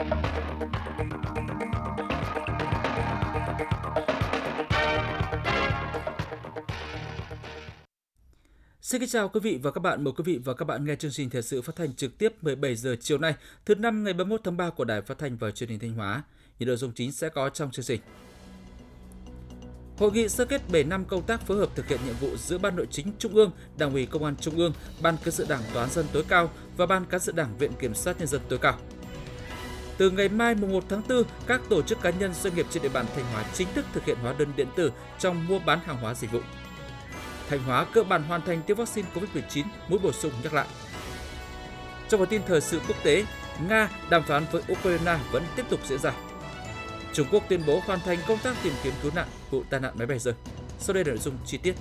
Xin kính chào quý vị và các bạn. Mời quý vị và các bạn nghe chương trình thời sự phát thanh trực tiếp 17 giờ chiều nay, thứ năm ngày 31 tháng 3 của Đài Phát thanh và Truyền hình Thanh Hóa. Những nội dung chính sẽ có trong chương trình. Hội nghị sơ kết 7 năm công tác phối hợp thực hiện nhiệm vụ giữa Ban Nội chính Trung ương, Đảng ủy Công an Trung ương, Ban Cán sự Đảng Toán dân tối cao và Ban Cán sự Đảng Viện Kiểm sát nhân dân tối cao. Từ ngày mai mùng 1 tháng 4, các tổ chức cá nhân doanh nghiệp trên địa bàn Thanh Hóa chính thức thực hiện hóa đơn điện tử trong mua bán hàng hóa dịch vụ. Thanh Hóa cơ bản hoàn thành tiêm vaccine COVID-19 mũi bổ sung nhắc lại. Trong phần tin thời sự quốc tế, Nga đàm phán với Ukraine vẫn tiếp tục diễn ra. Trung Quốc tuyên bố hoàn thành công tác tìm kiếm cứu nạn vụ tai nạn máy bay rơi. Sau đây là nội dung chi tiết.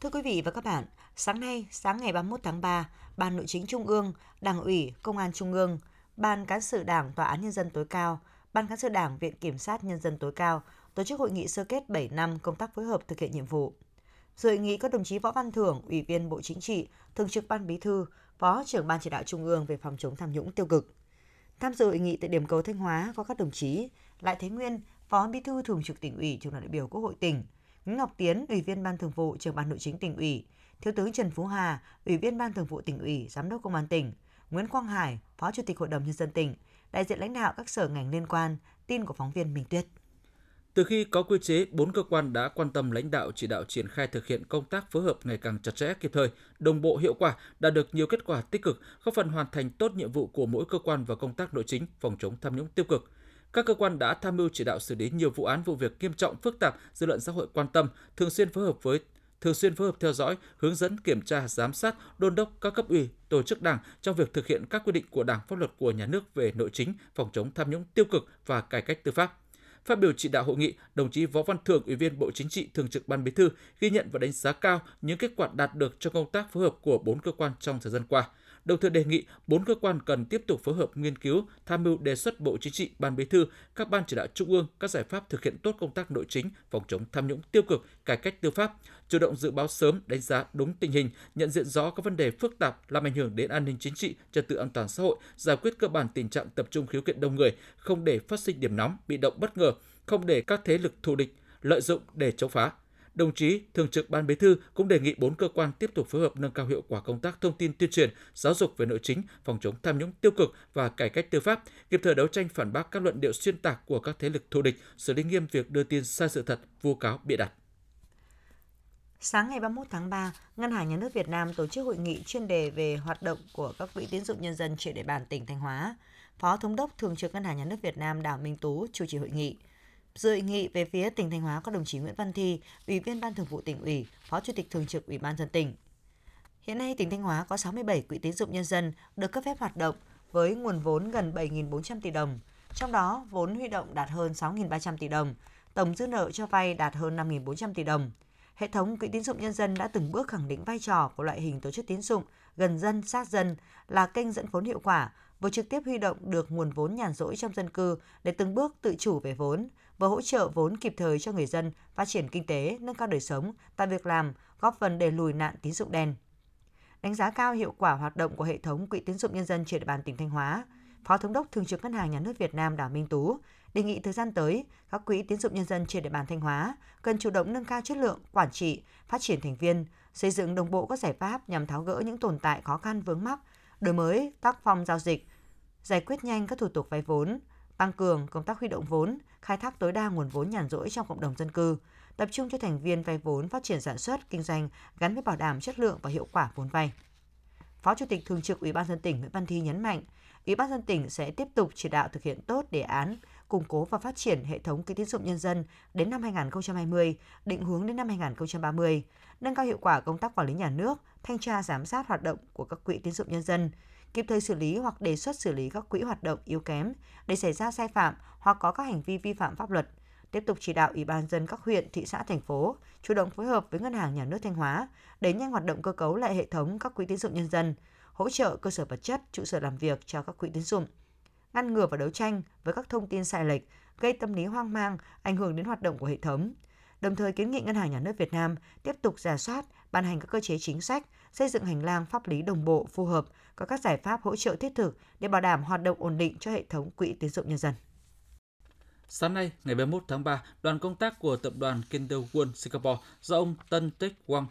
Thưa quý vị và các bạn, sáng nay, sáng ngày 31 tháng 3, Ban Nội chính Trung ương, Đảng ủy, Công an Trung ương, Ban Cán sự Đảng Tòa án Nhân dân tối cao, Ban Cán sự Đảng Viện Kiểm sát Nhân dân tối cao tổ chức hội nghị sơ kết 7 năm công tác phối hợp thực hiện nhiệm vụ. Dự hội nghị có đồng chí Võ Văn Thưởng, Ủy viên Bộ Chính trị, Thường trực Ban Bí thư, Phó trưởng Ban chỉ đạo Trung ương về phòng chống tham nhũng tiêu cực. Tham dự hội nghị tại điểm cầu Thanh Hóa có các đồng chí Lại Thế Nguyên, Phó Bí thư Thường trực tỉnh ủy, Trưởng đoàn đại biểu Quốc hội tỉnh, Nguyễn Ngọc Tiến, Ủy viên Ban Thường vụ, Trưởng Ban Nội chính tỉnh ủy, Thiếu tướng Trần Phú Hà, Ủy viên Ban Thường vụ tỉnh ủy, Giám đốc Công an tỉnh, Nguyễn Quang Hải, Phó Chủ tịch Hội đồng nhân dân tỉnh, đại diện lãnh đạo các sở ngành liên quan, tin của phóng viên Minh Tuyết. Từ khi có quy chế, bốn cơ quan đã quan tâm lãnh đạo chỉ đạo triển khai thực hiện công tác phối hợp ngày càng chặt chẽ, kịp thời, đồng bộ hiệu quả, đạt được nhiều kết quả tích cực, góp phần hoàn thành tốt nhiệm vụ của mỗi cơ quan và công tác nội chính phòng chống tham nhũng tiêu cực. Các cơ quan đã tham mưu chỉ đạo xử lý nhiều vụ án vụ việc nghiêm trọng phức tạp, dư luận xã hội quan tâm, thường xuyên phối hợp với thường xuyên phối hợp theo dõi, hướng dẫn kiểm tra, giám sát, đôn đốc các cấp ủy, tổ chức đảng trong việc thực hiện các quy định của Đảng, pháp luật của nhà nước về nội chính, phòng chống tham nhũng tiêu cực và cải cách tư pháp. Phát biểu chỉ đạo hội nghị, đồng chí Võ Văn Thưởng, Ủy viên Bộ Chính trị, Thường trực Ban Bí thư ghi nhận và đánh giá cao những kết quả đạt được trong công tác phối hợp của bốn cơ quan trong thời gian qua đồng thời đề nghị bốn cơ quan cần tiếp tục phối hợp nghiên cứu, tham mưu đề xuất Bộ Chính trị, Ban Bí thư, các ban chỉ đạo trung ương các giải pháp thực hiện tốt công tác nội chính, phòng chống tham nhũng tiêu cực, cải cách tư pháp, chủ động dự báo sớm, đánh giá đúng tình hình, nhận diện rõ các vấn đề phức tạp làm ảnh hưởng đến an ninh chính trị, trật tự an toàn xã hội, giải quyết cơ bản tình trạng tập trung khiếu kiện đông người, không để phát sinh điểm nóng, bị động bất ngờ, không để các thế lực thù địch lợi dụng để chống phá. Đồng chí Thường trực Ban Bí thư cũng đề nghị bốn cơ quan tiếp tục phối hợp nâng cao hiệu quả công tác thông tin tuyên truyền, giáo dục về nội chính, phòng chống tham nhũng tiêu cực và cải cách tư pháp, kịp thời đấu tranh phản bác các luận điệu xuyên tạc của các thế lực thù địch, xử lý nghiêm việc đưa tin sai sự thật, vu cáo bịa đặt. Sáng ngày 31 tháng 3, Ngân hàng Nhà nước Việt Nam tổ chức hội nghị chuyên đề về hoạt động của các quỹ tín dụng nhân dân trên địa bàn tỉnh Thanh Hóa. Phó Thống đốc Thường trực Ngân hàng Nhà nước Việt Nam Đào Minh Tú chủ trì hội nghị. Dự hội nghị về phía tỉnh Thanh Hóa có đồng chí Nguyễn Văn Thi, Ủy viên Ban Thường vụ tỉnh ủy, Phó Chủ tịch Thường trực Ủy ban dân tỉnh. Hiện nay tỉnh Thanh Hóa có 67 quỹ tín dụng nhân dân được cấp phép hoạt động với nguồn vốn gần 7.400 tỷ đồng, trong đó vốn huy động đạt hơn 6.300 tỷ đồng, tổng dư nợ cho vay đạt hơn 5.400 tỷ đồng. Hệ thống quỹ tín dụng nhân dân đã từng bước khẳng định vai trò của loại hình tổ chức tín dụng gần dân, sát dân là kênh dẫn vốn hiệu quả, vừa trực tiếp huy động được nguồn vốn nhàn rỗi trong dân cư để từng bước tự chủ về vốn, vừa hỗ trợ vốn kịp thời cho người dân phát triển kinh tế, nâng cao đời sống, tạo việc làm, góp phần đẩy lùi nạn tín dụng đen. Đánh giá cao hiệu quả hoạt động của hệ thống quỹ tín dụng nhân dân trên địa bàn tỉnh Thanh Hóa, Phó Thống đốc Thường trực Ngân hàng Nhà nước Việt Nam Đào Minh Tú đề nghị thời gian tới, các quỹ tín dụng nhân dân trên địa bàn Thanh Hóa cần chủ động nâng cao chất lượng, quản trị, phát triển thành viên, xây dựng đồng bộ các giải pháp nhằm tháo gỡ những tồn tại khó khăn vướng mắc, đổi mới tác phong giao dịch, giải quyết nhanh các thủ tục vay vốn, tăng cường công tác huy động vốn, khai thác tối đa nguồn vốn nhàn rỗi trong cộng đồng dân cư, tập trung cho thành viên vay vốn phát triển sản xuất, kinh doanh gắn với bảo đảm chất lượng và hiệu quả vốn vay. Phó Chủ tịch Thường trực Ủy ban dân tỉnh Nguyễn Văn Thi nhấn mạnh, Ủy ban dân tỉnh sẽ tiếp tục chỉ đạo thực hiện tốt đề án củng cố và phát triển hệ thống quỹ tín dụng nhân dân đến năm 2020, định hướng đến năm 2030, nâng cao hiệu quả công tác quản lý nhà nước, thanh tra giám sát hoạt động của các quỹ tín dụng nhân dân, kịp thời xử lý hoặc đề xuất xử lý các quỹ hoạt động yếu kém để xảy ra sai phạm hoặc có các hành vi vi phạm pháp luật. Tiếp tục chỉ đạo Ủy ban dân các huyện, thị xã, thành phố chủ động phối hợp với Ngân hàng Nhà nước Thanh Hóa đẩy nhanh hoạt động cơ cấu lại hệ thống các quỹ tín dụng nhân dân, hỗ trợ cơ sở vật chất, trụ sở làm việc cho các quỹ tín dụng, ngăn ngừa và đấu tranh với các thông tin sai lệch gây tâm lý hoang mang, ảnh hưởng đến hoạt động của hệ thống, đồng thời kiến nghị Ngân hàng Nhà nước Việt Nam tiếp tục giả soát, ban hành các cơ chế chính sách, xây dựng hành lang pháp lý đồng bộ phù hợp, có các giải pháp hỗ trợ thiết thực để bảo đảm hoạt động ổn định cho hệ thống quỹ tín dụng nhân dân. Sáng nay, ngày 31 tháng 3, đoàn công tác của tập đoàn Kinder World Singapore do ông Tân Tích Wang,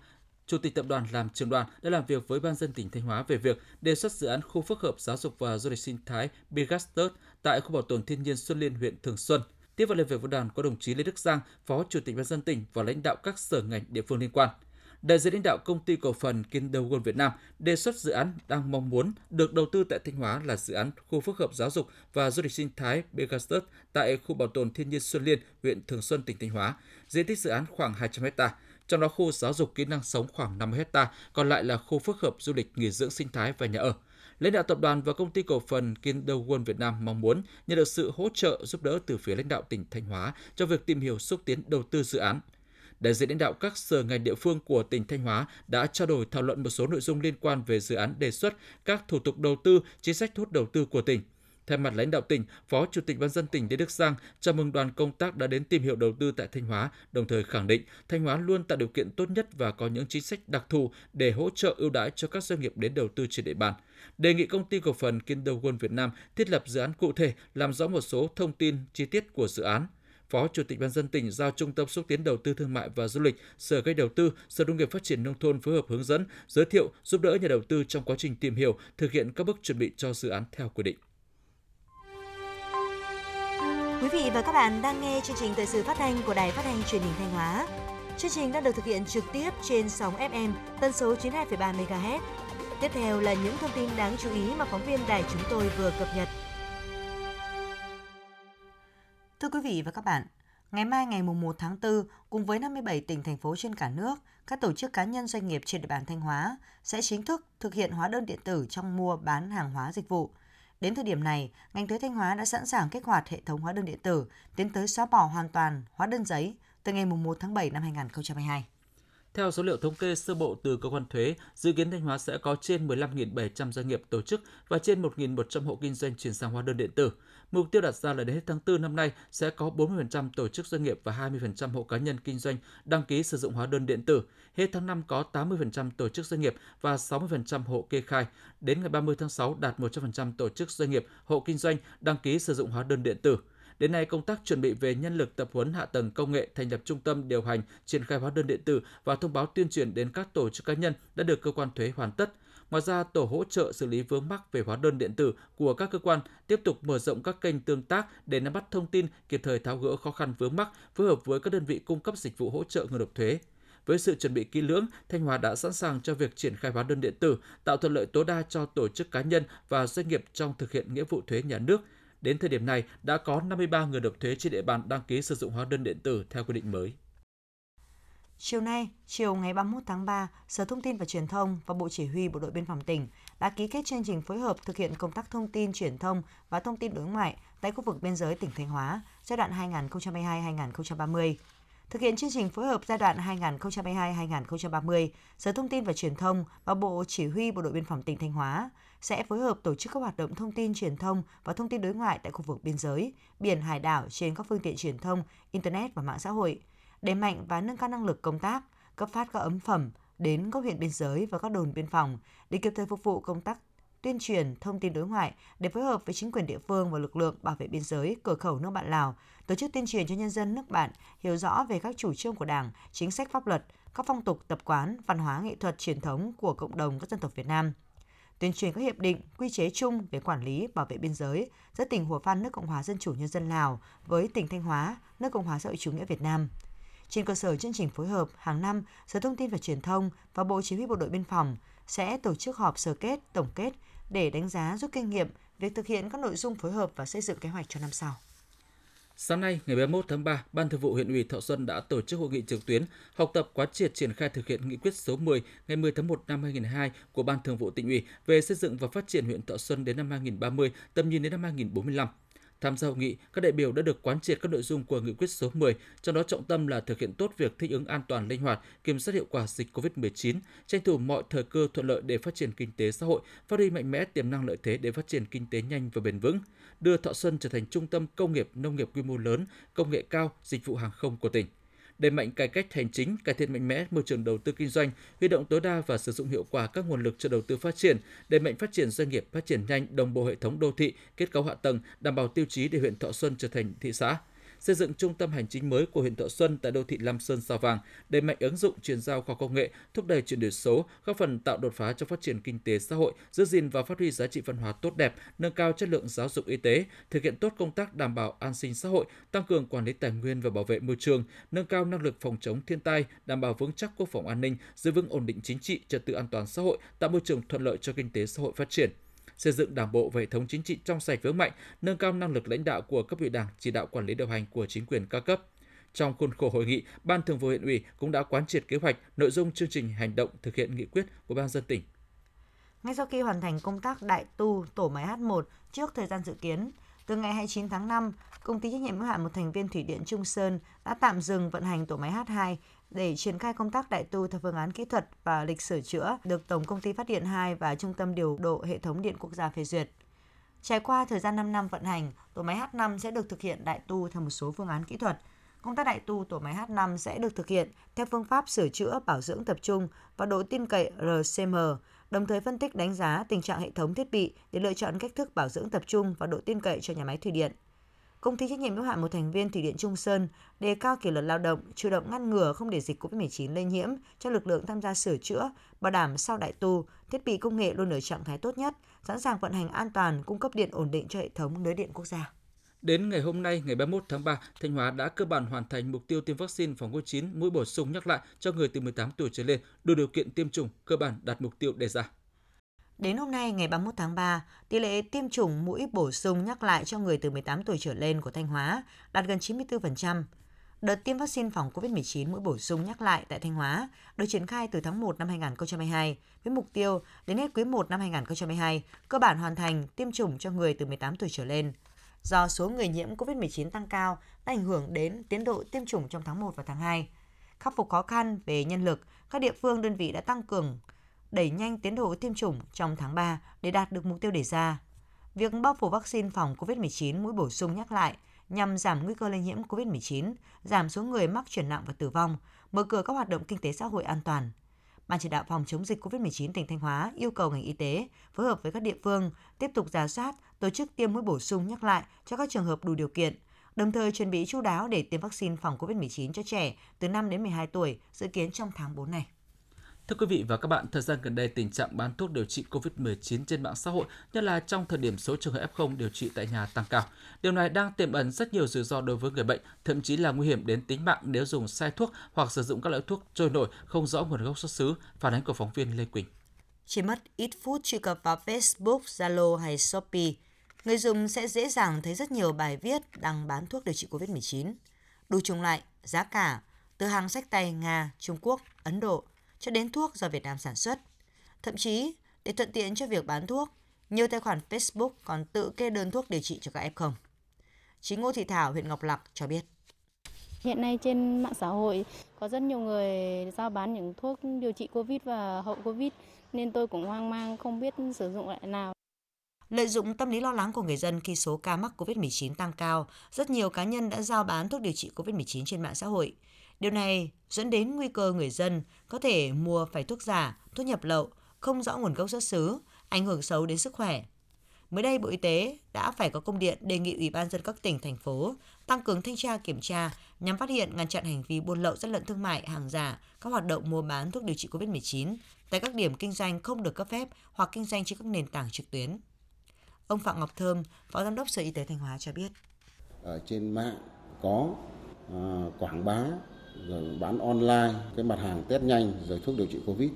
Chủ tịch tập đoàn làm trưởng đoàn đã làm việc với ban dân tỉnh Thanh Hóa về việc đề xuất dự án khu phức hợp giáo dục và du lịch sinh thái Bigastus tại khu bảo tồn thiên nhiên Xuân Liên, huyện Thường Xuân. Tiếp vào làm việc với đoàn có đồng chí Lê Đức Giang, Phó Chủ tịch ban dân tỉnh và lãnh đạo các sở ngành địa phương liên quan. Đại diện lãnh đạo công ty cổ phần Kinder World Việt Nam đề xuất dự án đang mong muốn được đầu tư tại Thanh Hóa là dự án khu phức hợp giáo dục và du lịch sinh thái Pegasus tại khu bảo tồn thiên nhiên Xuân Liên, huyện Thường Xuân, tỉnh Thanh Hóa. Diện tích dự án khoảng 200 ha. Trong đó khu giáo dục kỹ năng sống khoảng 50 ha, còn lại là khu phức hợp du lịch nghỉ dưỡng sinh thái và nhà ở. Lãnh đạo tập đoàn và công ty cổ phần Kinder World Việt Nam mong muốn nhận được sự hỗ trợ giúp đỡ từ phía lãnh đạo tỉnh Thanh Hóa cho việc tìm hiểu xúc tiến đầu tư dự án đại diện lãnh đạo các sở ngành địa phương của tỉnh Thanh Hóa đã trao đổi thảo luận một số nội dung liên quan về dự án đề xuất các thủ tục đầu tư, chính sách thu hút đầu tư của tỉnh. Thay mặt lãnh đạo tỉnh, Phó Chủ tịch Ban dân tỉnh Lê Đức Giang chào mừng đoàn công tác đã đến tìm hiểu đầu tư tại Thanh Hóa, đồng thời khẳng định Thanh Hóa luôn tạo điều kiện tốt nhất và có những chính sách đặc thù để hỗ trợ ưu đãi cho các doanh nghiệp đến đầu tư trên địa bàn. Đề nghị công ty cổ phần Kinder World Việt Nam thiết lập dự án cụ thể, làm rõ một số thông tin chi tiết của dự án, Phó Chủ tịch Ban dân tỉnh giao Trung tâm xúc tiến đầu tư thương mại và du lịch, Sở Gây đầu tư, Sở Nông nghiệp Phát triển nông thôn phối hợp hướng dẫn, giới thiệu, giúp đỡ nhà đầu tư trong quá trình tìm hiểu, thực hiện các bước chuẩn bị cho dự án theo quy định. Quý vị và các bạn đang nghe chương trình thời sự phát thanh của Đài Phát thanh Truyền hình Thanh Hóa. Chương trình đang được thực hiện trực tiếp trên sóng FM tần số 92,3 MHz. Tiếp theo là những thông tin đáng chú ý mà phóng viên đài chúng tôi vừa cập nhật. Thưa quý vị và các bạn, ngày mai ngày 1 tháng 4, cùng với 57 tỉnh thành phố trên cả nước, các tổ chức cá nhân doanh nghiệp trên địa bàn Thanh Hóa sẽ chính thức thực hiện hóa đơn điện tử trong mua bán hàng hóa dịch vụ. Đến thời điểm này, ngành thuế Thanh Hóa đã sẵn sàng kích hoạt hệ thống hóa đơn điện tử, tiến tới xóa bỏ hoàn toàn hóa đơn giấy từ ngày 1 tháng 7 năm 2022. Theo số liệu thống kê sơ bộ từ cơ quan thuế, dự kiến Thanh Hóa sẽ có trên 15.700 doanh nghiệp tổ chức và trên 1.100 hộ kinh doanh chuyển sang hóa đơn điện tử. Mục tiêu đặt ra là đến hết tháng 4 năm nay sẽ có 40% tổ chức doanh nghiệp và 20% hộ cá nhân kinh doanh đăng ký sử dụng hóa đơn điện tử. Hết tháng 5 có 80% tổ chức doanh nghiệp và 60% hộ kê khai. Đến ngày 30 tháng 6 đạt 100% tổ chức doanh nghiệp, hộ kinh doanh đăng ký sử dụng hóa đơn điện tử. Đến nay, công tác chuẩn bị về nhân lực tập huấn hạ tầng công nghệ, thành lập trung tâm điều hành, triển khai hóa đơn điện tử và thông báo tuyên truyền đến các tổ chức cá nhân đã được cơ quan thuế hoàn tất. Ngoài ra, tổ hỗ trợ xử lý vướng mắc về hóa đơn điện tử của các cơ quan tiếp tục mở rộng các kênh tương tác để nắm bắt thông tin, kịp thời tháo gỡ khó khăn vướng mắc, phối hợp với các đơn vị cung cấp dịch vụ hỗ trợ người nộp thuế. Với sự chuẩn bị kỹ lưỡng, Thanh Hóa đã sẵn sàng cho việc triển khai hóa đơn điện tử, tạo thuận lợi tối đa cho tổ chức cá nhân và doanh nghiệp trong thực hiện nghĩa vụ thuế nhà nước. Đến thời điểm này, đã có 53 người nộp thuế trên địa bàn đăng ký sử dụng hóa đơn điện tử theo quy định mới. Chiều nay, chiều ngày 31 tháng 3, Sở Thông tin và Truyền thông và Bộ Chỉ huy Bộ đội Biên phòng tỉnh đã ký kết chương trình phối hợp thực hiện công tác thông tin truyền thông và thông tin đối ngoại tại khu vực biên giới tỉnh Thanh Hóa giai đoạn 2022-2030. Thực hiện chương trình phối hợp giai đoạn 2022-2030, Sở Thông tin và Truyền thông và Bộ Chỉ huy Bộ đội Biên phòng tỉnh Thanh Hóa sẽ phối hợp tổ chức các hoạt động thông tin truyền thông và thông tin đối ngoại tại khu vực biên giới, biển hải đảo trên các phương tiện truyền thông, internet và mạng xã hội – đẩy mạnh và nâng cao năng lực công tác, cấp phát các ấm phẩm đến các huyện biên giới và các đồn biên phòng để kịp thời phục vụ công tác tuyên truyền thông tin đối ngoại để phối hợp với chính quyền địa phương và lực lượng bảo vệ biên giới cửa khẩu nước bạn Lào, tổ chức tuyên truyền cho nhân dân nước bạn hiểu rõ về các chủ trương của Đảng, chính sách pháp luật, các phong tục tập quán, văn hóa nghệ thuật truyền thống của cộng đồng các dân tộc Việt Nam. Tuyên truyền các hiệp định, quy chế chung về quản lý bảo vệ biên giới giữa tỉnh Hùa Phan nước Cộng hòa Dân chủ Nhân dân Lào với tỉnh Thanh Hóa, nước Cộng hòa xã hội chủ nghĩa Việt Nam – trên cơ sở chương trình phối hợp, hàng năm, Sở Thông tin và Truyền thông và Bộ Chỉ huy Bộ đội Biên phòng sẽ tổ chức họp sơ kết, tổng kết để đánh giá rút kinh nghiệm việc thực hiện các nội dung phối hợp và xây dựng kế hoạch cho năm sau. Sáng nay, ngày 31 tháng 3, Ban Thường vụ huyện ủy Thọ Xuân đã tổ chức hội nghị trực tuyến học tập quán triệt triển khai thực hiện nghị quyết số 10 ngày 10 tháng 1 năm 2002 của Ban Thường vụ tỉnh ủy về xây dựng và phát triển huyện Thọ Xuân đến năm 2030, tầm nhìn đến năm 2045. Tham gia hội nghị, các đại biểu đã được quán triệt các nội dung của nghị quyết số 10, trong đó trọng tâm là thực hiện tốt việc thích ứng an toàn linh hoạt, kiểm soát hiệu quả dịch COVID-19, tranh thủ mọi thời cơ thuận lợi để phát triển kinh tế xã hội, phát huy mạnh mẽ tiềm năng lợi thế để phát triển kinh tế nhanh và bền vững, đưa Thọ Xuân trở thành trung tâm công nghiệp nông nghiệp quy mô lớn, công nghệ cao, dịch vụ hàng không của tỉnh đẩy mạnh cải cách hành chính, cải thiện mạnh mẽ môi trường đầu tư kinh doanh, huy động tối đa và sử dụng hiệu quả các nguồn lực cho đầu tư phát triển, đẩy mạnh phát triển doanh nghiệp phát triển nhanh, đồng bộ hệ thống đô thị, kết cấu hạ tầng, đảm bảo tiêu chí để huyện Thọ Xuân trở thành thị xã xây dựng trung tâm hành chính mới của huyện Thọ Xuân tại đô thị Lam Sơn Sao Vàng, đẩy mạnh ứng dụng chuyển giao khoa công nghệ, thúc đẩy chuyển đổi số, góp phần tạo đột phá cho phát triển kinh tế xã hội, giữ gìn và phát huy giá trị văn hóa tốt đẹp, nâng cao chất lượng giáo dục y tế, thực hiện tốt công tác đảm bảo an sinh xã hội, tăng cường quản lý tài nguyên và bảo vệ môi trường, nâng cao năng lực phòng chống thiên tai, đảm bảo vững chắc quốc phòng an ninh, giữ vững ổn định chính trị, trật tự an toàn xã hội, tạo môi trường thuận lợi cho kinh tế xã hội phát triển xây dựng đảng bộ và hệ thống chính trị trong sạch vững mạnh, nâng cao năng lực lãnh đạo của cấp ủy Đảng, chỉ đạo quản lý điều hành của chính quyền các cấp. Trong khuôn khổ hội nghị, Ban Thường vụ huyện ủy cũng đã quán triệt kế hoạch, nội dung chương trình hành động thực hiện nghị quyết của Ban dân tỉnh. Ngay sau khi hoàn thành công tác đại tu tổ máy H1 trước thời gian dự kiến, từ ngày 29 tháng 5, công ty trách nhiệm hữu hạn một thành viên thủy điện Trung Sơn đã tạm dừng vận hành tổ máy H2 để triển khai công tác đại tu theo phương án kỹ thuật và lịch sửa chữa được Tổng công ty Phát điện 2 và Trung tâm điều độ hệ thống điện quốc gia phê duyệt. Trải qua thời gian 5 năm vận hành, tổ máy H5 sẽ được thực hiện đại tu theo một số phương án kỹ thuật. Công tác đại tu tổ máy H5 sẽ được thực hiện theo phương pháp sửa chữa bảo dưỡng tập trung và độ tin cậy RCM, đồng thời phân tích đánh giá tình trạng hệ thống thiết bị để lựa chọn cách thức bảo dưỡng tập trung và độ tin cậy cho nhà máy thủy điện. Công ty trách nhiệm hữu hạn một thành viên thủy điện Trung Sơn đề cao kỷ luật lao động, chủ động ngăn ngừa không để dịch COVID-19 lây nhiễm cho lực lượng tham gia sửa chữa, bảo đảm sau đại tu, thiết bị công nghệ luôn ở trạng thái tốt nhất, sẵn sàng vận hành an toàn, cung cấp điện ổn định cho hệ thống lưới điện quốc gia. Đến ngày hôm nay, ngày 31 tháng 3, Thanh Hóa đã cơ bản hoàn thành mục tiêu tiêm vaccine phòng COVID-19 mũi bổ sung nhắc lại cho người từ 18 tuổi trở lên đủ điều kiện tiêm chủng, cơ bản đạt mục tiêu đề ra. Đến hôm nay ngày 31 tháng 3, tỷ lệ tiêm chủng mũi bổ sung nhắc lại cho người từ 18 tuổi trở lên của Thanh Hóa đạt gần 94%. Đợt tiêm vaccine phòng COVID-19 mũi bổ sung nhắc lại tại Thanh Hóa được triển khai từ tháng 1 năm 2022 với mục tiêu đến hết quý 1 năm 2022 cơ bản hoàn thành tiêm chủng cho người từ 18 tuổi trở lên. Do số người nhiễm COVID-19 tăng cao đã ảnh hưởng đến tiến độ tiêm chủng trong tháng 1 và tháng 2. Khắc phục khó khăn về nhân lực, các địa phương đơn vị đã tăng cường đẩy nhanh tiến độ tiêm chủng trong tháng 3 để đạt được mục tiêu đề ra. Việc bao phủ vaccine phòng COVID-19 mũi bổ sung nhắc lại nhằm giảm nguy cơ lây nhiễm COVID-19, giảm số người mắc chuyển nặng và tử vong, mở cửa các hoạt động kinh tế xã hội an toàn. Ban chỉ đạo phòng chống dịch COVID-19 tỉnh Thanh Hóa yêu cầu ngành y tế phối hợp với các địa phương tiếp tục giả soát, tổ chức tiêm mũi bổ sung nhắc lại cho các trường hợp đủ điều kiện, đồng thời chuẩn bị chú đáo để tiêm vaccine phòng COVID-19 cho trẻ từ 5 đến 12 tuổi, dự kiến trong tháng 4 này. Thưa quý vị và các bạn, thời gian gần đây tình trạng bán thuốc điều trị COVID-19 trên mạng xã hội, nhất là trong thời điểm số trường hợp F0 điều trị tại nhà tăng cao. Điều này đang tiềm ẩn rất nhiều rủi ro đối với người bệnh, thậm chí là nguy hiểm đến tính mạng nếu dùng sai thuốc hoặc sử dụng các loại thuốc trôi nổi không rõ nguồn gốc xuất xứ, phản ánh của phóng viên Lê Quỳnh. Chỉ mất ít phút truy cập vào Facebook, Zalo hay Shopee, người dùng sẽ dễ dàng thấy rất nhiều bài viết đăng bán thuốc điều trị COVID-19. Đủ chủng loại, giá cả, từ hàng sách tay Nga, Trung Quốc, Ấn Độ – cho đến thuốc do Việt Nam sản xuất. Thậm chí, để thuận tiện cho việc bán thuốc, nhiều tài khoản Facebook còn tự kê đơn thuốc điều trị cho các F0. Chị Ngô Thị Thảo, huyện Ngọc Lặc cho biết. Hiện nay trên mạng xã hội có rất nhiều người giao bán những thuốc điều trị Covid và hậu Covid nên tôi cũng hoang mang không biết sử dụng loại nào. Lợi dụng tâm lý lo lắng của người dân khi số ca mắc COVID-19 tăng cao, rất nhiều cá nhân đã giao bán thuốc điều trị COVID-19 trên mạng xã hội. Điều này dẫn đến nguy cơ người dân có thể mua phải thuốc giả, thuốc nhập lậu, không rõ nguồn gốc xuất xứ, ảnh hưởng xấu đến sức khỏe. Mới đây, Bộ Y tế đã phải có công điện đề nghị Ủy ban dân các tỉnh, thành phố tăng cường thanh tra kiểm tra nhằm phát hiện ngăn chặn hành vi buôn lậu gian lận thương mại, hàng giả, các hoạt động mua bán thuốc điều trị COVID-19 tại các điểm kinh doanh không được cấp phép hoặc kinh doanh trên các nền tảng trực tuyến. Ông Phạm Ngọc Thơm, Phó Giám đốc Sở Y tế Thanh Hóa cho biết. Ở trên mạng có uh, quảng bá rồi bán online, cái mặt hàng test nhanh, rồi thuốc điều trị covid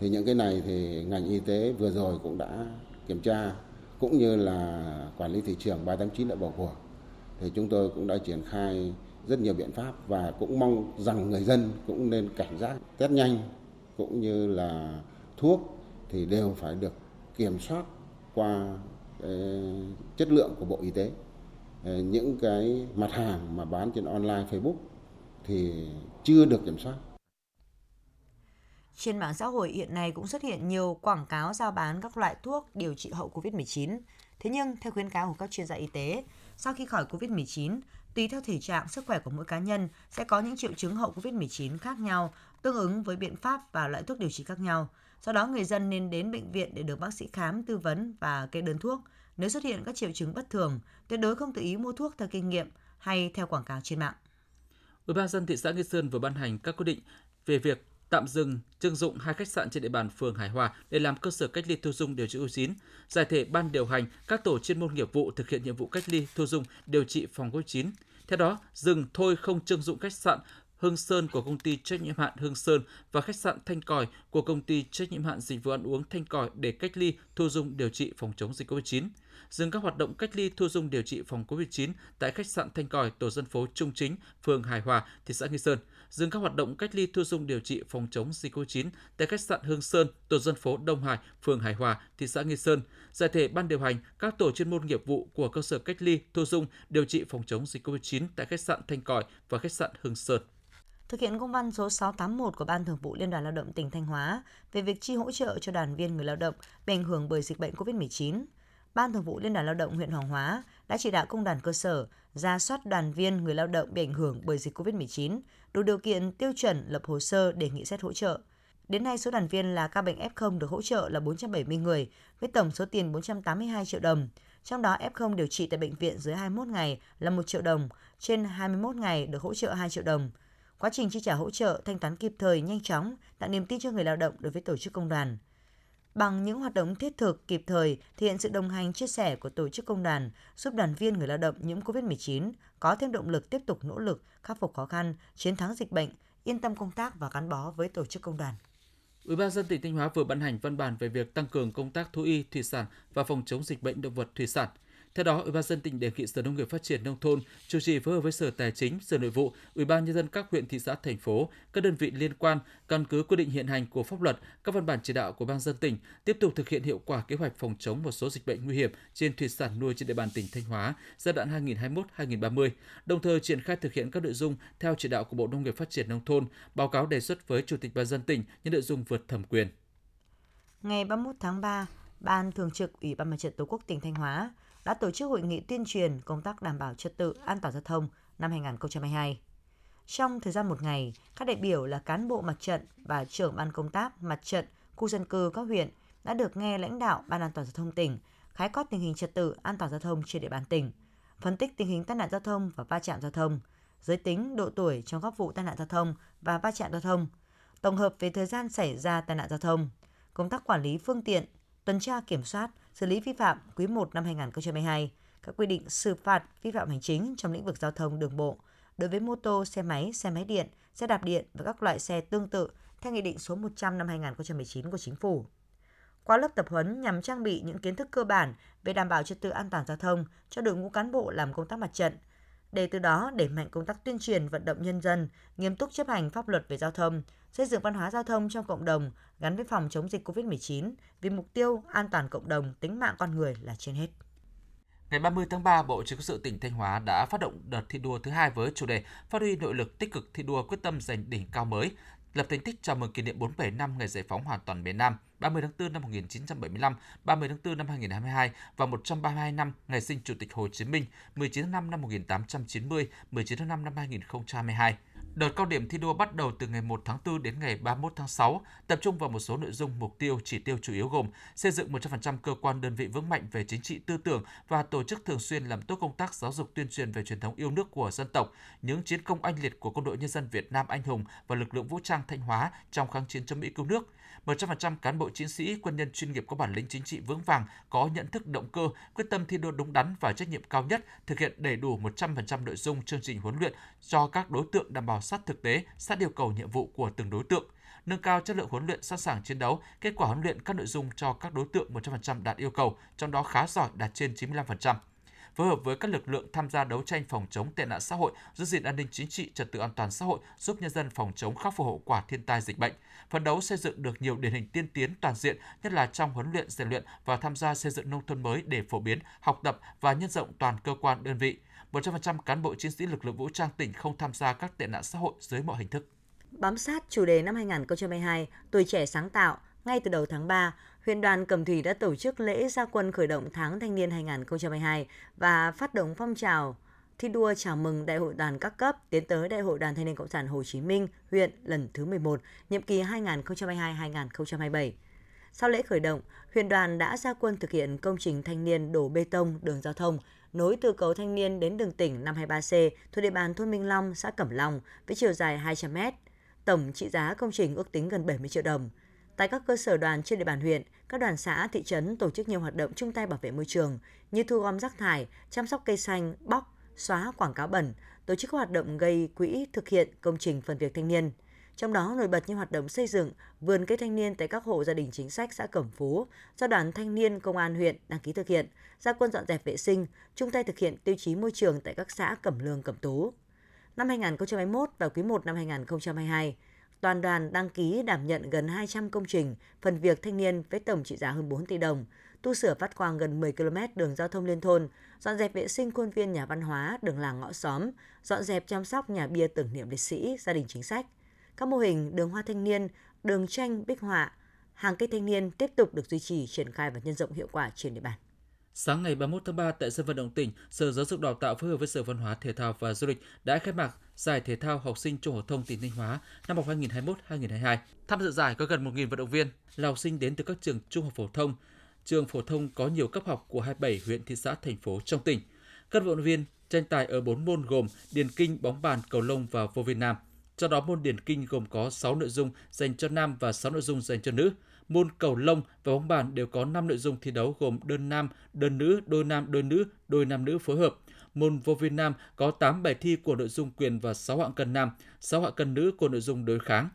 thì những cái này thì ngành y tế vừa rồi cũng đã kiểm tra, cũng như là quản lý thị trường 389 đã vào cuộc thì chúng tôi cũng đã triển khai rất nhiều biện pháp và cũng mong rằng người dân cũng nên cảnh giác test nhanh, cũng như là thuốc thì đều phải được kiểm soát qua ờ, chất lượng của Bộ Y tế. Ờ, những cái mặt hàng mà bán trên online Facebook thì chưa được kiểm soát. Trên mạng xã hội hiện nay cũng xuất hiện nhiều quảng cáo giao bán các loại thuốc điều trị hậu COVID-19. Thế nhưng, theo khuyến cáo của các chuyên gia y tế, sau khi khỏi COVID-19, tùy theo thể trạng, sức khỏe của mỗi cá nhân sẽ có những triệu chứng hậu COVID-19 khác nhau, tương ứng với biện pháp và loại thuốc điều trị khác nhau. Do đó, người dân nên đến bệnh viện để được bác sĩ khám, tư vấn và kê đơn thuốc. Nếu xuất hiện các triệu chứng bất thường, tuyệt đối không tự ý mua thuốc theo kinh nghiệm hay theo quảng cáo trên mạng. Ủy ban dân thị xã Nghi Sơn vừa ban hành các quyết định về việc tạm dừng trưng dụng hai khách sạn trên địa bàn phường Hải Hòa để làm cơ sở cách ly thu dung điều trị COVID-19, giải thể ban điều hành các tổ chuyên môn nghiệp vụ thực hiện nhiệm vụ cách ly thu dung điều trị phòng COVID-19. Theo đó, dừng thôi không trưng dụng khách sạn Hưng Sơn của công ty trách nhiệm hạn Hưng Sơn và khách sạn Thanh Còi của công ty trách nhiệm hạn dịch vụ ăn uống Thanh Còi để cách ly thu dung điều trị phòng chống dịch COVID-19. Dừng các hoạt động cách ly thu dung điều trị phòng COVID-19 tại khách sạn Thanh Còi, tổ dân phố Trung Chính, phường Hải Hòa, thị xã Nghi Sơn, dừng các hoạt động cách ly thu dung điều trị phòng chống dịch COVID-19 tại khách sạn Hương Sơn, tổ dân phố Đông Hải, phường Hải Hòa, thị xã Nghi Sơn, giải thể ban điều hành các tổ chuyên môn nghiệp vụ của cơ sở cách ly thu dung điều trị phòng chống dịch COVID-19 tại khách sạn Thanh Còi và khách sạn Hương Sơn thực hiện công văn số 681 của Ban Thường vụ Liên đoàn Lao động tỉnh Thanh Hóa về việc chi hỗ trợ cho đoàn viên người lao động bị ảnh hưởng bởi dịch bệnh COVID-19. Ban Thường vụ Liên đoàn Lao động huyện Hoàng Hóa đã chỉ đạo công đoàn cơ sở ra soát đoàn viên người lao động bị ảnh hưởng bởi dịch COVID-19, đủ điều kiện tiêu chuẩn lập hồ sơ đề nghị xét hỗ trợ. Đến nay, số đoàn viên là ca bệnh F0 được hỗ trợ là 470 người, với tổng số tiền 482 triệu đồng. Trong đó F0 điều trị tại bệnh viện dưới 21 ngày là 1 triệu đồng, trên 21 ngày được hỗ trợ 2 triệu đồng. Quá trình chi trả hỗ trợ, thanh toán kịp thời, nhanh chóng, tạo niềm tin cho người lao động đối với tổ chức công đoàn bằng những hoạt động thiết thực kịp thời thể hiện sự đồng hành chia sẻ của tổ chức công đoàn giúp đoàn viên người lao động nhiễm COVID-19 có thêm động lực tiếp tục nỗ lực khắc phục khó khăn, chiến thắng dịch bệnh, yên tâm công tác và gắn bó với tổ chức công đoàn. Ủy ban dân tỉnh Thanh Hóa vừa ban hành văn bản về việc tăng cường công tác thú y, thủy sản và phòng chống dịch bệnh động vật thủy sản – theo đó, Ủy ban dân tỉnh đề nghị Sở Nông nghiệp Phát triển nông thôn chủ trì phối hợp với Sở Tài chính, Sở Nội vụ, Ủy ban nhân dân các huyện thị xã thành phố, các đơn vị liên quan căn cứ quy định hiện hành của pháp luật, các văn bản chỉ đạo của ban dân tỉnh tiếp tục thực hiện hiệu quả kế hoạch phòng chống một số dịch bệnh nguy hiểm trên thủy sản nuôi trên địa bàn tỉnh Thanh Hóa giai đoạn 2021-2030, đồng thời triển khai thực hiện các nội dung theo chỉ đạo của Bộ Nông nghiệp Phát triển nông thôn, báo cáo đề xuất với Chủ tịch ban dân tỉnh những nội dung vượt thẩm quyền. Ngày 31 tháng 3, Ban Thường trực Ủy ban Mặt trận Tổ quốc tỉnh Thanh Hóa đã tổ chức hội nghị tuyên truyền công tác đảm bảo trật tự an toàn giao thông năm 2022. Trong thời gian một ngày, các đại biểu là cán bộ mặt trận và trưởng ban công tác mặt trận khu dân cư các huyện đã được nghe lãnh đạo Ban an toàn giao thông tỉnh khái quát tình hình trật tự an toàn giao thông trên địa bàn tỉnh, phân tích tình hình tai nạn giao thông và va chạm giao thông, giới tính, độ tuổi trong các vụ tai nạn giao thông và va chạm giao thông, tổng hợp về thời gian xảy ra tai nạn giao thông, công tác quản lý phương tiện, tuần tra kiểm soát, xử lý vi phạm quý 1 năm 2022, các quy định xử phạt vi phạm hành chính trong lĩnh vực giao thông đường bộ đối với mô tô, xe máy, xe máy điện, xe đạp điện và các loại xe tương tự theo Nghị định số 100 năm 2019 của Chính phủ. Qua lớp tập huấn nhằm trang bị những kiến thức cơ bản về đảm bảo trật tự an toàn giao thông cho đội ngũ cán bộ làm công tác mặt trận, để từ đó đẩy mạnh công tác tuyên truyền vận động nhân dân nghiêm túc chấp hành pháp luật về giao thông, xây dựng văn hóa giao thông trong cộng đồng gắn với phòng chống dịch COVID-19 vì mục tiêu an toàn cộng đồng, tính mạng con người là trên hết. Ngày 30 tháng 3, Bộ Chỉ huy sự tỉnh Thanh Hóa đã phát động đợt thi đua thứ hai với chủ đề Phát huy nội lực tích cực thi đua quyết tâm giành đỉnh cao mới, lập thành tích chào mừng kỷ niệm 47 năm ngày giải phóng hoàn toàn miền Nam 30 tháng 4 năm 1975, 30 tháng 4 năm 2022 và 132 năm ngày sinh Chủ tịch Hồ Chí Minh 19 tháng 5 năm 1890, 19 tháng 5 năm 2022. Đợt cao điểm thi đua bắt đầu từ ngày 1 tháng 4 đến ngày 31 tháng 6, tập trung vào một số nội dung mục tiêu chỉ tiêu chủ yếu gồm xây dựng 100% cơ quan đơn vị vững mạnh về chính trị tư tưởng và tổ chức thường xuyên làm tốt công tác giáo dục tuyên truyền về truyền thống yêu nước của dân tộc, những chiến công anh liệt của quân đội nhân dân Việt Nam anh hùng và lực lượng vũ trang Thanh Hóa trong kháng chiến chống Mỹ cứu nước, 100% cán bộ chiến sĩ, quân nhân chuyên nghiệp có bản lĩnh chính trị vững vàng, có nhận thức động cơ, quyết tâm thi đua đúng đắn và trách nhiệm cao nhất, thực hiện đầy đủ 100% nội dung chương trình huấn luyện cho các đối tượng đảm bảo sát thực tế, sát yêu cầu nhiệm vụ của từng đối tượng nâng cao chất lượng huấn luyện sẵn sàng chiến đấu, kết quả huấn luyện các nội dung cho các đối tượng 100% đạt yêu cầu, trong đó khá giỏi đạt trên 95% phối hợp với các lực lượng tham gia đấu tranh phòng chống tệ nạn xã hội, giữ gìn an ninh chính trị, trật tự an toàn xã hội, giúp nhân dân phòng chống khắc phục hậu quả thiên tai dịch bệnh, phấn đấu xây dựng được nhiều điển hình tiên tiến toàn diện, nhất là trong huấn luyện rèn luyện và tham gia xây dựng nông thôn mới để phổ biến, học tập và nhân rộng toàn cơ quan đơn vị. 100% cán bộ chiến sĩ lực lượng vũ trang tỉnh không tham gia các tệ nạn xã hội dưới mọi hình thức. Bám sát chủ đề năm 2022, tuổi trẻ sáng tạo, ngay từ đầu tháng 3, huyện đoàn Cẩm Thủy đã tổ chức lễ gia quân khởi động tháng thanh niên 2022 và phát động phong trào thi đua chào mừng Đại hội đoàn các cấp tiến tới Đại hội Đoàn Thanh niên Cộng sản Hồ Chí Minh huyện lần thứ 11, nhiệm kỳ 2022-2027. Sau lễ khởi động, huyện đoàn đã ra quân thực hiện công trình thanh niên đổ bê tông đường giao thông nối từ cầu Thanh niên đến đường tỉnh 523C thuộc địa bàn thôn Minh Long, xã Cẩm Long với chiều dài 200 m. Tổng trị giá công trình ước tính gần 70 triệu đồng. Tại các cơ sở đoàn trên địa bàn huyện, các đoàn xã, thị trấn tổ chức nhiều hoạt động chung tay bảo vệ môi trường như thu gom rác thải, chăm sóc cây xanh, bóc, xóa quảng cáo bẩn, tổ chức các hoạt động gây quỹ thực hiện công trình phần việc thanh niên. Trong đó nổi bật như hoạt động xây dựng vườn cây thanh niên tại các hộ gia đình chính sách xã Cẩm Phú do đoàn thanh niên công an huyện đăng ký thực hiện, gia quân dọn dẹp vệ sinh, chung tay thực hiện tiêu chí môi trường tại các xã Cẩm Lương, Cẩm Tú. Năm 2021 và quý 1 năm 2022, toàn đoàn đăng ký đảm nhận gần 200 công trình, phần việc thanh niên với tổng trị giá hơn 4 tỷ đồng, tu sửa phát quang gần 10 km đường giao thông liên thôn, dọn dẹp vệ sinh khuôn viên nhà văn hóa, đường làng ngõ xóm, dọn dẹp chăm sóc nhà bia tưởng niệm liệt sĩ, gia đình chính sách. Các mô hình đường hoa thanh niên, đường tranh bích họa, hàng cây thanh niên tiếp tục được duy trì, triển khai và nhân rộng hiệu quả trên địa bàn. Sáng ngày 31 tháng 3 tại sân vận động tỉnh, Sở Giáo dục Đào tạo phối hợp với Sở Văn hóa Thể thao và Du lịch đã khai mạc giải thể thao học sinh trung phổ thông tỉnh Thanh Hóa năm học 2021-2022. Tham dự giải có gần 1.000 vận động viên là học sinh đến từ các trường trung học phổ thông, trường phổ thông có nhiều cấp học của 27 huyện thị xã thành phố trong tỉnh. Các vận động viên tranh tài ở 4 môn gồm điền kinh, bóng bàn, cầu lông và vô Việt Nam. Trong đó môn điền kinh gồm có 6 nội dung dành cho nam và 6 nội dung dành cho nữ. Môn cầu lông và bóng bàn đều có 5 nội dung thi đấu gồm đơn nam, đơn nữ, đôi nam, đôi nữ, đôi nam nữ phối hợp. Môn vô viên Nam có 8 bài thi của nội dung quyền và 6 hạng cân nam, 6 hạng cân nữ của nội dung đối kháng.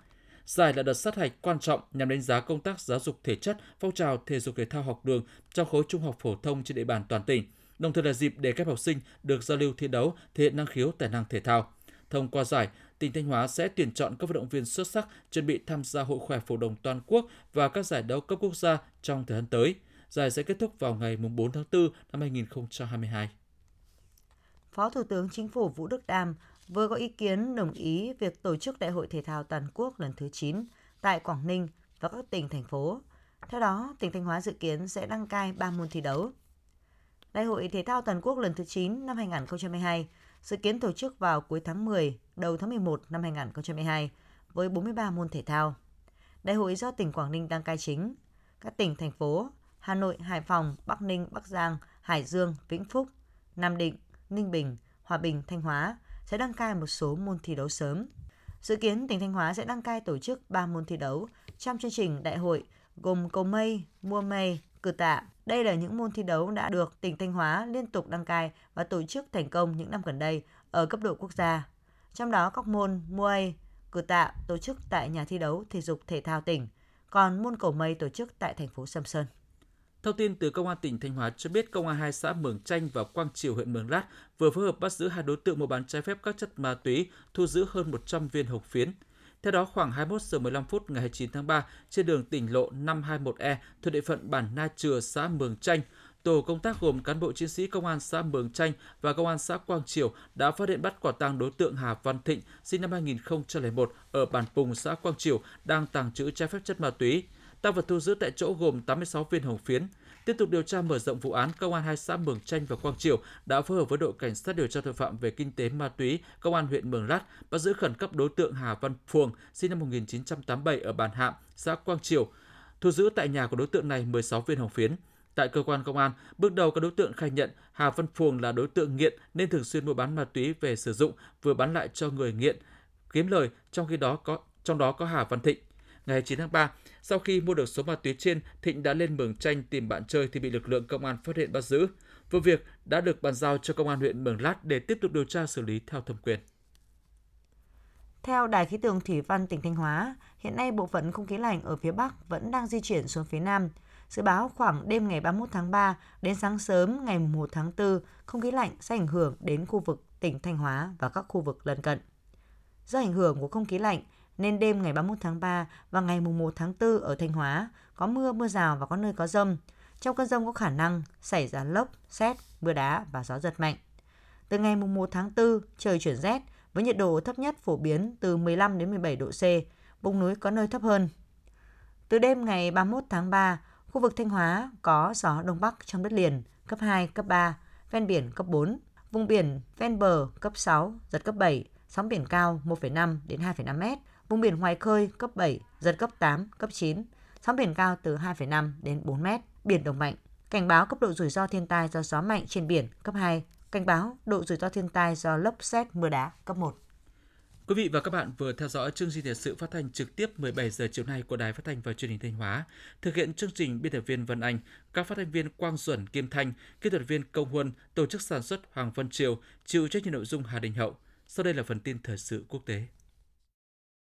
Giải là đợt sát hạch quan trọng nhằm đánh giá công tác giáo dục thể chất, phong trào thể dục thể thao học đường trong khối trung học phổ thông trên địa bàn toàn tỉnh, đồng thời là dịp để các học sinh được giao lưu thi đấu, thể hiện năng khiếu tài năng thể thao. Thông qua giải, tỉnh Thanh Hóa sẽ tuyển chọn các vận động viên xuất sắc chuẩn bị tham gia Hội khỏe phổ đồng toàn quốc và các giải đấu cấp quốc gia trong thời gian tới. Giải sẽ kết thúc vào ngày 4 tháng 4 năm 2022. Phó Thủ tướng Chính phủ Vũ Đức Đam vừa có ý kiến đồng ý việc tổ chức Đại hội Thể thao Toàn quốc lần thứ 9 tại Quảng Ninh và các tỉnh, thành phố. Theo đó, tỉnh Thanh Hóa dự kiến sẽ đăng cai 3 môn thi đấu. Đại hội Thể thao Toàn quốc lần thứ 9 năm 2022 dự kiến tổ chức vào cuối tháng 10, đầu tháng 11 năm 2022 với 43 môn thể thao. Đại hội do tỉnh Quảng Ninh đăng cai chính. Các tỉnh, thành phố Hà Nội, Hải Phòng, Bắc Ninh, Bắc Giang, Hải Dương, Vĩnh Phúc, Nam Định, Ninh Bình, Hòa Bình, Thanh Hóa sẽ đăng cai một số môn thi đấu sớm. Dự kiến tỉnh Thanh Hóa sẽ đăng cai tổ chức 3 môn thi đấu trong chương trình đại hội gồm cầu mây, mua mây, cử tạ. Đây là những môn thi đấu đã được tỉnh Thanh Hóa liên tục đăng cai và tổ chức thành công những năm gần đây ở cấp độ quốc gia. Trong đó các môn Muay, cử tạ tổ chức tại nhà thi đấu thể dục thể thao tỉnh, còn môn cầu mây tổ chức tại thành phố Sầm Sơn. Thông tin từ Công an tỉnh Thanh Hóa cho biết Công an hai xã Mường Chanh và Quang Triều huyện Mường Lát vừa phối hợp bắt giữ hai đối tượng mua bán trái phép các chất ma túy, thu giữ hơn 100 viên hồng phiến. Theo đó, khoảng 21 giờ 15 phút ngày 29 tháng 3, trên đường tỉnh lộ 521E thuộc địa phận bản Na Chừa, xã Mường Chanh, tổ công tác gồm cán bộ chiến sĩ công an xã Mường Chanh và công an xã Quang Triều đã phát hiện bắt quả tang đối tượng Hà Văn Thịnh, sinh năm 2001 ở bản Pùng, xã Quang Triều đang tàng trữ trái phép chất ma túy. Tăng vật thu giữ tại chỗ gồm 86 viên hồng phiến. Tiếp tục điều tra mở rộng vụ án, công an hai xã Mường Chanh và Quang Triều đã phối hợp với đội cảnh sát điều tra tội phạm về kinh tế ma túy, công an huyện Mường Lát bắt giữ khẩn cấp đối tượng Hà Văn Phuồng, sinh năm 1987 ở bản Hạm, xã Quang Triều. Thu giữ tại nhà của đối tượng này 16 viên hồng phiến. Tại cơ quan công an, bước đầu các đối tượng khai nhận Hà Văn Phuồng là đối tượng nghiện nên thường xuyên mua bán ma túy về sử dụng, vừa bán lại cho người nghiện kiếm lời, trong khi đó có trong đó có Hà Văn Thịnh. Ngày 9 tháng 3, sau khi mua được số ma túy trên, Thịnh đã lên Mường Chanh tìm bạn chơi thì bị lực lượng công an phát hiện bắt giữ. Vụ việc đã được bàn giao cho công an huyện Mường Lát để tiếp tục điều tra xử lý theo thẩm quyền. Theo Đài khí tượng Thủy văn tỉnh Thanh Hóa, hiện nay bộ phận không khí lạnh ở phía Bắc vẫn đang di chuyển xuống phía Nam. Dự báo khoảng đêm ngày 31 tháng 3 đến sáng sớm ngày 1 tháng 4, không khí lạnh sẽ ảnh hưởng đến khu vực tỉnh Thanh Hóa và các khu vực lân cận. Do ảnh hưởng của không khí lạnh, nên đêm ngày 31 tháng 3 và ngày 1 tháng 4 ở Thanh Hóa có mưa, mưa rào và có nơi có rông. Trong cơn rông có khả năng xảy ra lốc, xét, mưa đá và gió giật mạnh. Từ ngày 1 tháng 4, trời chuyển rét với nhiệt độ thấp nhất phổ biến từ 15 đến 17 độ C, vùng núi có nơi thấp hơn. Từ đêm ngày 31 tháng 3, khu vực Thanh Hóa có gió đông bắc trong đất liền cấp 2, cấp 3, ven biển cấp 4, Vùng biển ven bờ cấp 6, giật cấp 7, sóng biển cao 1,5 đến 2,5 m. Vùng biển ngoài khơi cấp 7, giật cấp 8, cấp 9, sóng biển cao từ 2,5 đến 4 mét biển động mạnh. Cảnh báo cấp độ rủi ro thiên tai do gió mạnh trên biển cấp 2, cảnh báo độ rủi ro thiên tai do lốc xét mưa đá cấp 1. Quý vị và các bạn vừa theo dõi chương trình thời sự phát thanh trực tiếp 17 giờ chiều nay của Đài Phát thanh và Truyền hình Thanh Hóa. Thực hiện chương trình biên tập viên Vân Anh, các phát thanh viên Quang Duẩn, Kim Thanh, kỹ thuật viên Công Huân, tổ chức sản xuất Hoàng Văn Triều, chịu trách nhiệm nội dung Hà Đình Hậu. Sau đây là phần tin thời sự quốc tế.